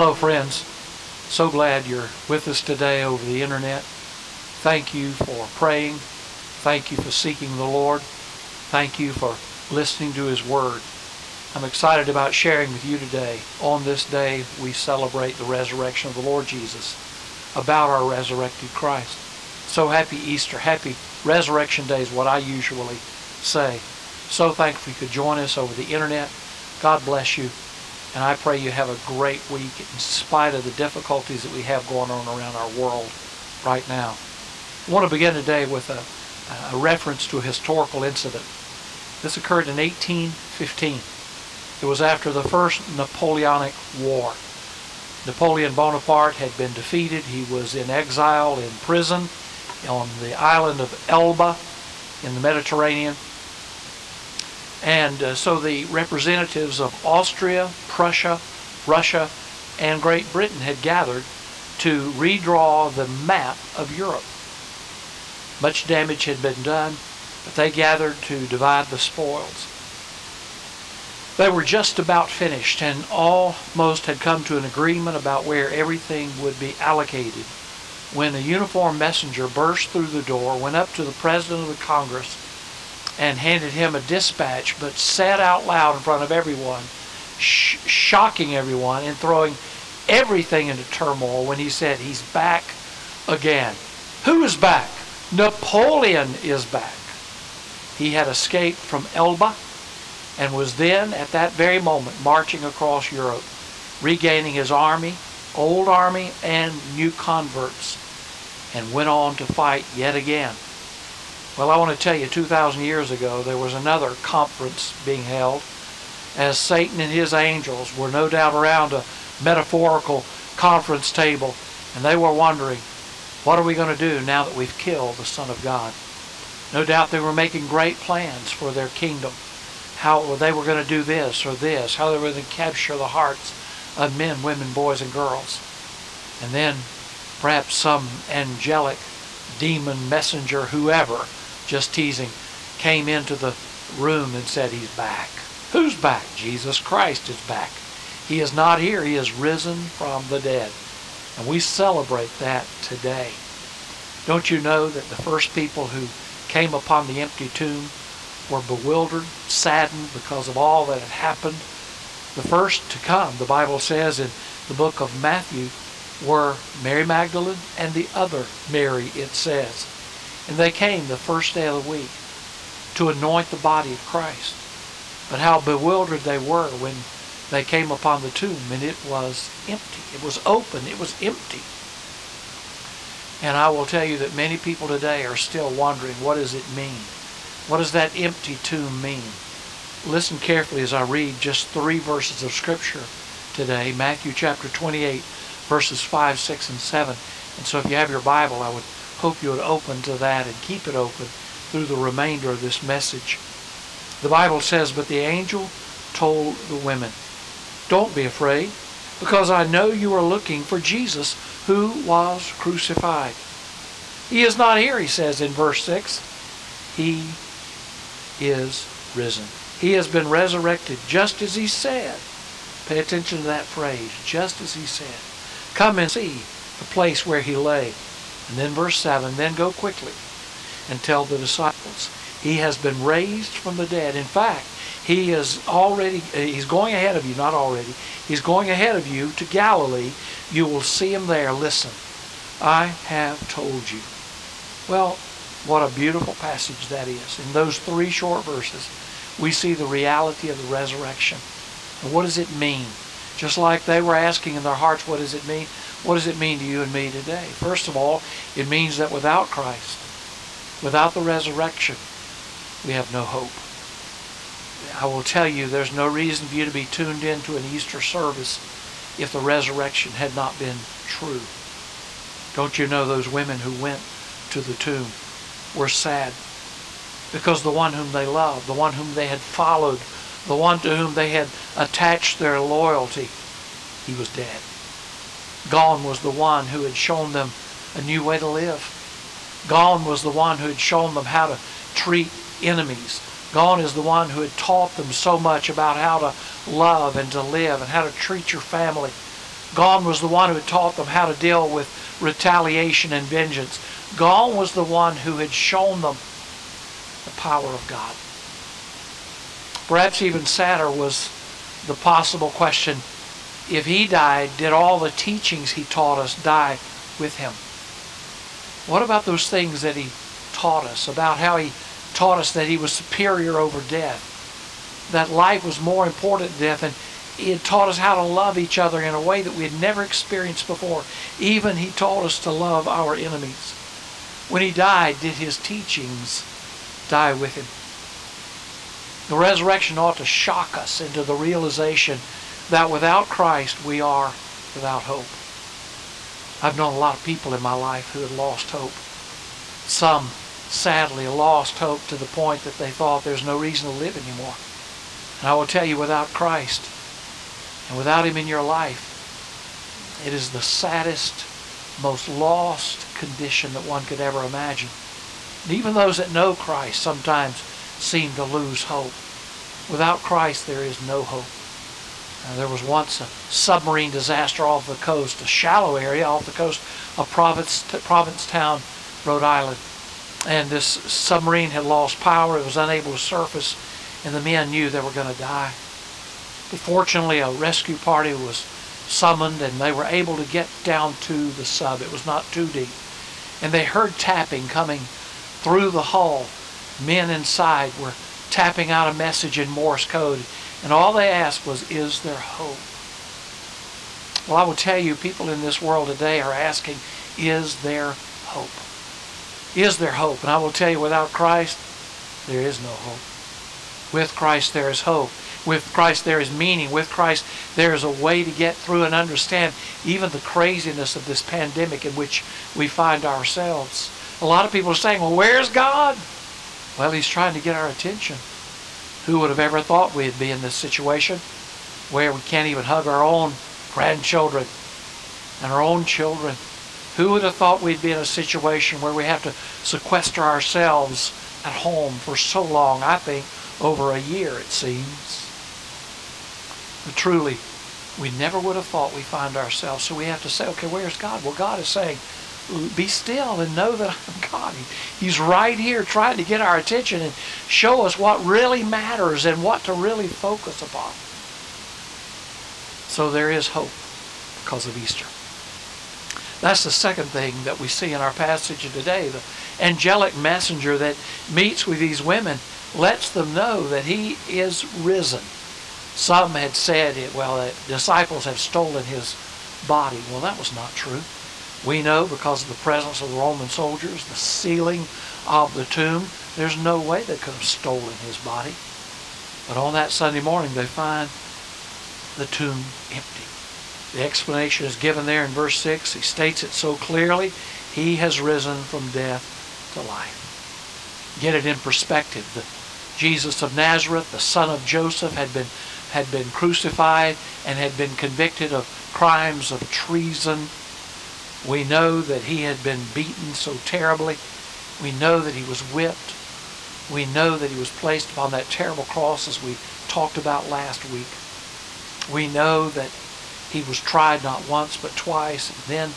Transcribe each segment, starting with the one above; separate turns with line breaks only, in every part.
Hello, friends. So glad you're with us today over the internet. Thank you for praying. Thank you for seeking the Lord. Thank you for listening to His Word. I'm excited about sharing with you today. On this day, we celebrate the resurrection of the Lord Jesus, about our resurrected Christ. So happy Easter. Happy Resurrection Day is what I usually say. So thankful you could join us over the internet. God bless you. And I pray you have a great week in spite of the difficulties that we have going on around our world right now. I want to begin today with a, a reference to a historical incident. This occurred in 1815. It was after the First Napoleonic War. Napoleon Bonaparte had been defeated. He was in exile in prison on the island of Elba in the Mediterranean. And uh, so the representatives of Austria, Prussia, Russia, and Great Britain had gathered to redraw the map of Europe. Much damage had been done, but they gathered to divide the spoils. They were just about finished and almost had come to an agreement about where everything would be allocated when a uniformed messenger burst through the door, went up to the President of the Congress, and handed him a dispatch, but said out loud in front of everyone, sh- shocking everyone and throwing everything into turmoil when he said, He's back again. Who is back? Napoleon is back. He had escaped from Elba and was then, at that very moment, marching across Europe, regaining his army, old army, and new converts, and went on to fight yet again. Well, I want to tell you, 2,000 years ago, there was another conference being held as Satan and his angels were no doubt around a metaphorical conference table, and they were wondering, what are we going to do now that we've killed the Son of God? No doubt they were making great plans for their kingdom. How they were going to do this or this, how they were going to capture the hearts of men, women, boys, and girls. And then perhaps some angelic demon messenger, whoever, just teasing, came into the room and said, He's back. Who's back? Jesus Christ is back. He is not here. He is risen from the dead. And we celebrate that today. Don't you know that the first people who came upon the empty tomb were bewildered, saddened because of all that had happened? The first to come, the Bible says in the book of Matthew, were Mary Magdalene and the other Mary, it says. And they came the first day of the week to anoint the body of Christ. But how bewildered they were when they came upon the tomb and it was empty. It was open. It was empty. And I will tell you that many people today are still wondering what does it mean? What does that empty tomb mean? Listen carefully as I read just three verses of Scripture today. Matthew chapter 28, verses 5, 6, and 7. And so if you have your Bible, I would hope you would open to that and keep it open through the remainder of this message. The Bible says, But the angel told the women, Don't be afraid, because I know you are looking for Jesus who was crucified. He is not here, he says in verse 6. He is risen. He has been resurrected just as he said. Pay attention to that phrase, just as he said. Come and see the place where he lay. And then verse 7, then go quickly and tell the disciples. He has been raised from the dead. In fact, he is already, uh, he's going ahead of you, not already. He's going ahead of you to Galilee. You will see him there. Listen, I have told you. Well, what a beautiful passage that is. In those three short verses, we see the reality of the resurrection. And what does it mean? Just like they were asking in their hearts, what does it mean? What does it mean to you and me today? First of all, it means that without Christ, without the resurrection, we have no hope. I will tell you, there's no reason for you to be tuned into an Easter service if the resurrection had not been true. Don't you know those women who went to the tomb were sad because the one whom they loved, the one whom they had followed, the one to whom they had attached their loyalty, he was dead. Gone was the one who had shown them a new way to live. Gone was the one who had shown them how to treat enemies. Gone is the one who had taught them so much about how to love and to live and how to treat your family. Gone was the one who had taught them how to deal with retaliation and vengeance. Gone was the one who had shown them the power of God. Perhaps even sadder was the possible question if he died, did all the teachings he taught us die with him? What about those things that he taught us? About how he taught us that he was superior over death, that life was more important than death, and he had taught us how to love each other in a way that we had never experienced before. Even he taught us to love our enemies. When he died, did his teachings die with him? The resurrection ought to shock us into the realization that without Christ we are without hope. I've known a lot of people in my life who had lost hope. Some, sadly, lost hope to the point that they thought there's no reason to live anymore. And I will tell you, without Christ and without Him in your life, it is the saddest, most lost condition that one could ever imagine. And even those that know Christ sometimes seem to lose hope. Without Christ, there is no hope. Uh, there was once a submarine disaster off the coast, a shallow area off the coast of Providence, Provincetown, Rhode Island. And this submarine had lost power. It was unable to surface, and the men knew they were going to die. But fortunately, a rescue party was summoned, and they were able to get down to the sub. It was not too deep. And they heard tapping coming through the hull. Men inside were tapping out a message in Morse code and all they asked was, Is there hope? Well, I will tell you, people in this world today are asking, Is there hope? Is there hope? And I will tell you, without Christ, there is no hope. With Christ, there is hope. With Christ, there is meaning. With Christ, there is a way to get through and understand even the craziness of this pandemic in which we find ourselves. A lot of people are saying, Well, where's God? Well, He's trying to get our attention. Who would have ever thought we'd be in this situation where we can't even hug our own grandchildren and our own children? Who would have thought we'd be in a situation where we have to sequester ourselves at home for so long? I think over a year, it seems. But truly, we never would have thought we find ourselves. So we have to say, okay, where's God? Well, God is saying, be still and know that I'm God. He's right here trying to get our attention and show us what really matters and what to really focus upon. So there is hope because of Easter. That's the second thing that we see in our passage today. The angelic messenger that meets with these women lets them know that he is risen. Some had said, it, well, the disciples have stolen his body. Well, that was not true. We know because of the presence of the Roman soldiers, the sealing of the tomb, there's no way they could have stolen his body. But on that Sunday morning, they find the tomb empty. The explanation is given there in verse 6. He states it so clearly. He has risen from death to life. Get it in perspective. The Jesus of Nazareth, the son of Joseph, had been, had been crucified and had been convicted of crimes of treason we know that he had been beaten so terribly. We know that he was whipped. We know that he was placed upon that terrible cross as we talked about last week. We know that he was tried not once but twice and then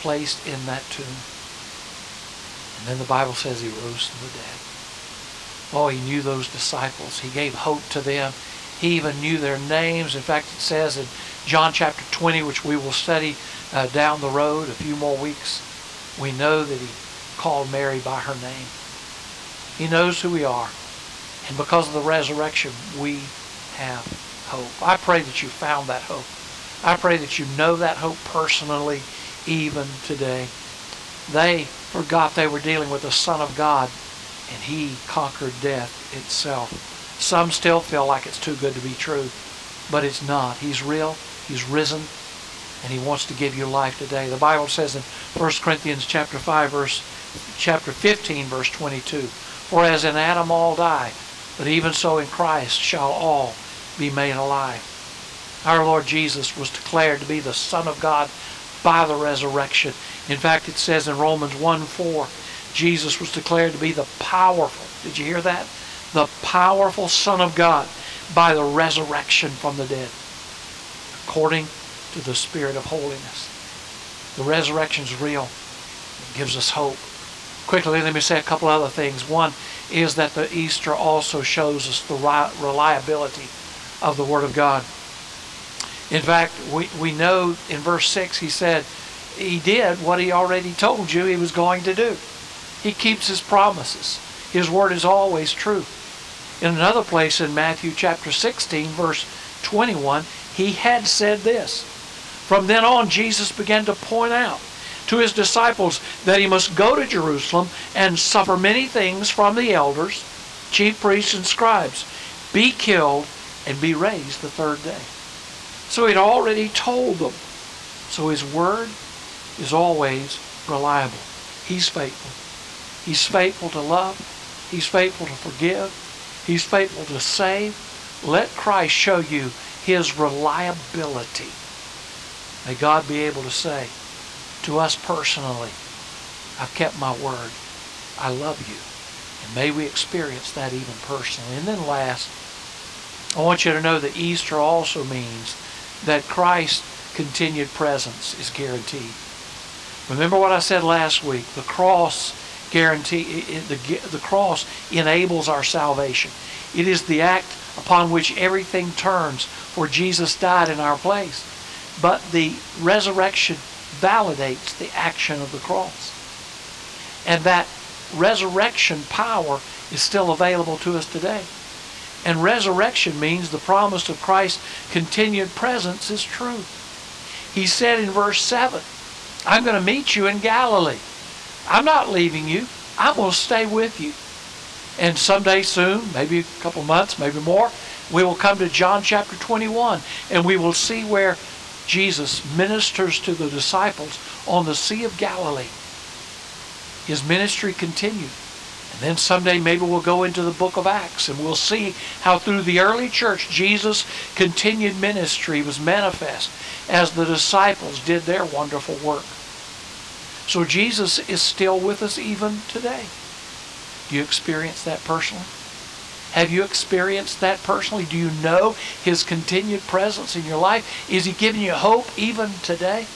placed in that tomb. And then the Bible says he rose from the dead. Oh, he knew those disciples. He gave hope to them. He even knew their names. In fact, it says in John chapter 20, which we will study uh, down the road, a few more weeks, we know that he called Mary by her name. He knows who we are. And because of the resurrection, we have hope. I pray that you found that hope. I pray that you know that hope personally even today. They forgot they were dealing with the Son of God, and he conquered death itself. Some still feel like it's too good to be true, but it's not. He's real. He's risen and he wants to give you life today. The Bible says in 1 Corinthians chapter 5 verse chapter 15 verse 22, for as in Adam all die, but even so in Christ shall all be made alive. Our Lord Jesus was declared to be the Son of God by the resurrection. In fact, it says in Romans 1 4, Jesus was declared to be the powerful, did you hear that? The powerful Son of God by the resurrection from the dead. According to the spirit of holiness. The resurrection is real. It gives us hope. Quickly, let me say a couple other things. One is that the Easter also shows us the reliability of the Word of God. In fact, we, we know in verse 6 he said, He did what he already told you he was going to do. He keeps his promises. His word is always true. In another place in Matthew chapter 16, verse 21, he had said this. From then on, Jesus began to point out to his disciples that he must go to Jerusalem and suffer many things from the elders, chief priests, and scribes, be killed, and be raised the third day. So he'd already told them. So his word is always reliable. He's faithful. He's faithful to love. He's faithful to forgive. He's faithful to save. Let Christ show you his reliability. May God be able to say to us personally, I've kept my word. I love you. And may we experience that even personally. And then last, I want you to know that Easter also means that Christ's continued presence is guaranteed. Remember what I said last week. The cross guarantee the, the cross enables our salvation. It is the act upon which everything turns for Jesus died in our place. But the resurrection validates the action of the cross. And that resurrection power is still available to us today. And resurrection means the promise of Christ's continued presence is true. He said in verse 7, I'm going to meet you in Galilee. I'm not leaving you. I'm going to stay with you. And someday soon, maybe a couple months, maybe more, we will come to John chapter 21 and we will see where Jesus ministers to the disciples on the Sea of Galilee. His ministry continued. And then someday maybe we'll go into the book of Acts and we'll see how through the early church Jesus' continued ministry was manifest as the disciples did their wonderful work. So Jesus is still with us even today. Do you experience that personally? Have you experienced that personally? Do you know His continued presence in your life? Is He giving you hope even today?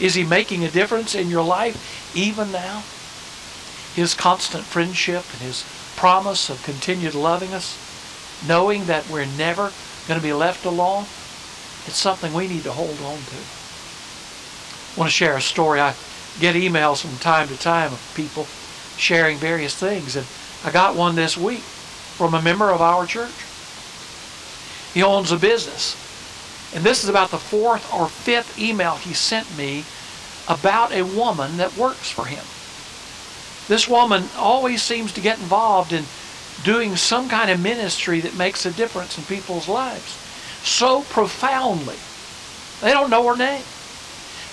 Is He making a difference in your life even now? His constant friendship and His promise of continued loving us, knowing that we're never going to be left alone, it's something we need to hold on to. I want to share a story. I get emails from time to time of people sharing various things. And I got one this week from a member of our church. He owns a business. And this is about the fourth or fifth email he sent me about a woman that works for him. This woman always seems to get involved in doing some kind of ministry that makes a difference in people's lives so profoundly. They don't know her name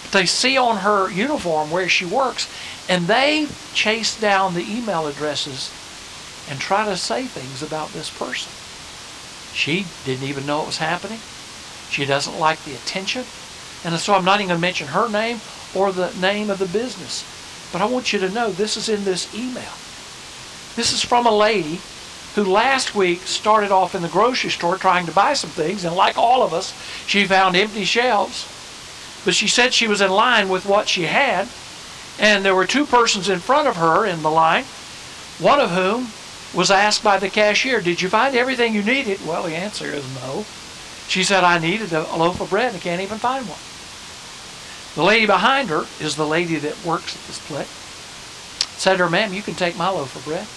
But they see on her uniform where she works, and they chase down the email addresses and try to say things about this person. She didn't even know it was happening. She doesn't like the attention. And so I'm not even going to mention her name or the name of the business. But I want you to know this is in this email. This is from a lady who last week started off in the grocery store trying to buy some things, and like all of us, she found empty shelves but she said she was in line with what she had, and there were two persons in front of her in the line, one of whom was asked by the cashier, Did you find everything you needed? Well, the answer is no. She said, I needed a loaf of bread and I can't even find one. The lady behind her is the lady that works at this place. Said to her, Ma'am, you can take my loaf of bread.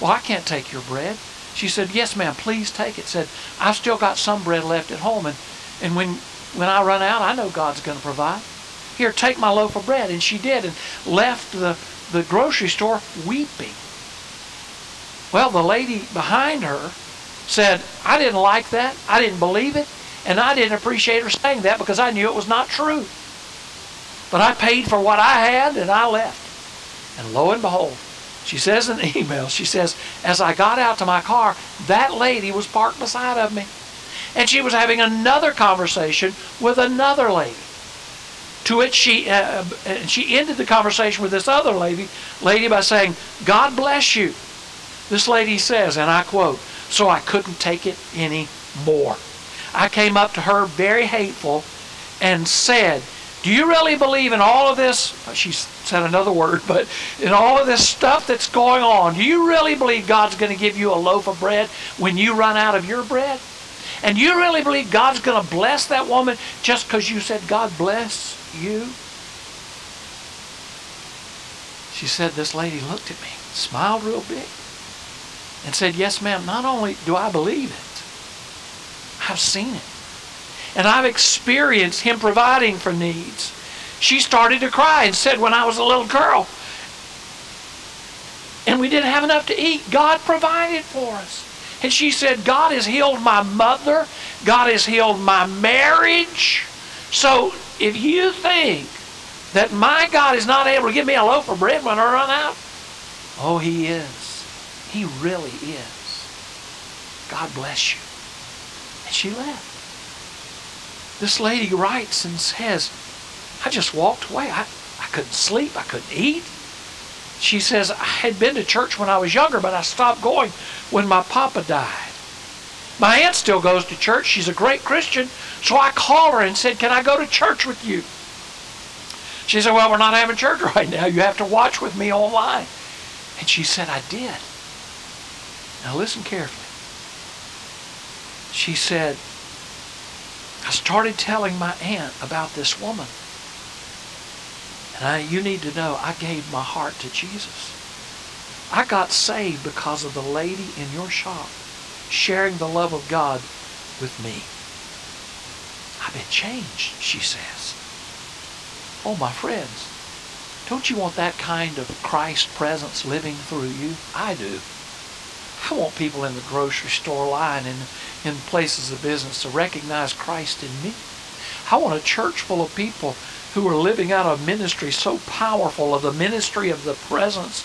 Well, I can't take your bread. She said, Yes, ma'am, please take it. Said, I've still got some bread left at home. And, and when when I run out, I know God's going to provide. Here, take my loaf of bread. And she did and left the, the grocery store weeping. Well, the lady behind her said, I didn't like that. I didn't believe it. And I didn't appreciate her saying that because I knew it was not true. But I paid for what I had and I left. And lo and behold, she says in the email, she says, as I got out to my car, that lady was parked beside of me and she was having another conversation with another lady. To which she uh, uh, she ended the conversation with this other lady lady by saying, "God bless you." This lady says, and I quote, "So I couldn't take it any more. I came up to her very hateful and said, Do you really believe in all of this? Uh, she said another word, but in all of this stuff that's going on, do you really believe God's going to give you a loaf of bread when you run out of your bread? And you really believe God's going to bless that woman just because you said, God bless you? She said, This lady looked at me, smiled real big, and said, Yes, ma'am, not only do I believe it, I've seen it. And I've experienced Him providing for needs. She started to cry and said, When I was a little girl, and we didn't have enough to eat, God provided for us. And she said, God has healed my mother. God has healed my marriage. So if you think that my God is not able to give me a loaf of bread when I run out, oh, He is. He really is. God bless you. And she left. This lady writes and says, I just walked away. I, I couldn't sleep. I couldn't eat. She says, I had been to church when I was younger, but I stopped going when my papa died. My aunt still goes to church. She's a great Christian. So I called her and said, Can I go to church with you? She said, Well, we're not having church right now. You have to watch with me online. And she said, I did. Now listen carefully. She said, I started telling my aunt about this woman. And I, you need to know, I gave my heart to Jesus. I got saved because of the lady in your shop sharing the love of God with me. I've been changed, she says. Oh, my friends, don't you want that kind of Christ presence living through you? I do. I want people in the grocery store line and in places of business to recognize Christ in me. I want a church full of people who are living out a ministry so powerful of the ministry of the presence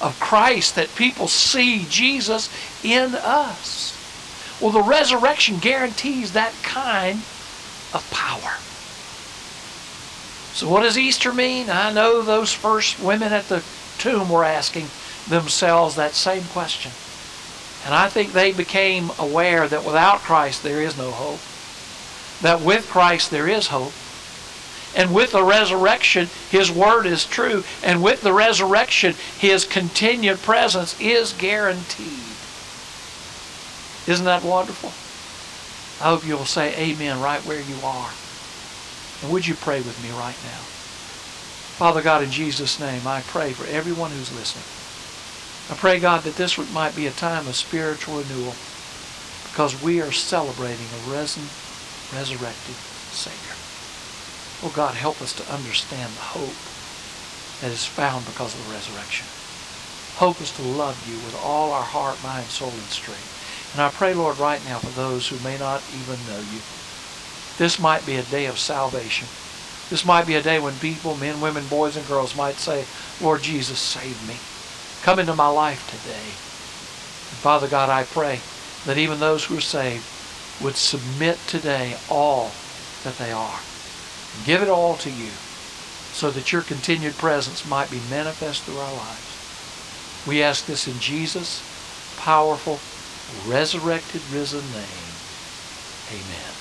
of Christ that people see Jesus in us. Well, the resurrection guarantees that kind of power. So, what does Easter mean? I know those first women at the tomb were asking themselves that same question. And I think they became aware that without Christ there is no hope, that with Christ there is hope. And with the resurrection, His Word is true. And with the resurrection, His continued presence is guaranteed. Isn't that wonderful? I hope you'll say amen right where you are. And would you pray with me right now? Father God, in Jesus' name, I pray for everyone who's listening. I pray, God, that this might be a time of spiritual renewal because we are celebrating a risen, resurrected Savior. Oh, God, help us to understand the hope that is found because of the resurrection. Hope is to love you with all our heart, mind, soul, and strength. And I pray, Lord, right now for those who may not even know you. This might be a day of salvation. This might be a day when people, men, women, boys, and girls might say, Lord Jesus, save me. Come into my life today. And Father God, I pray that even those who are saved would submit today all that they are. Give it all to you so that your continued presence might be manifest through our lives. We ask this in Jesus' powerful, resurrected, risen name. Amen.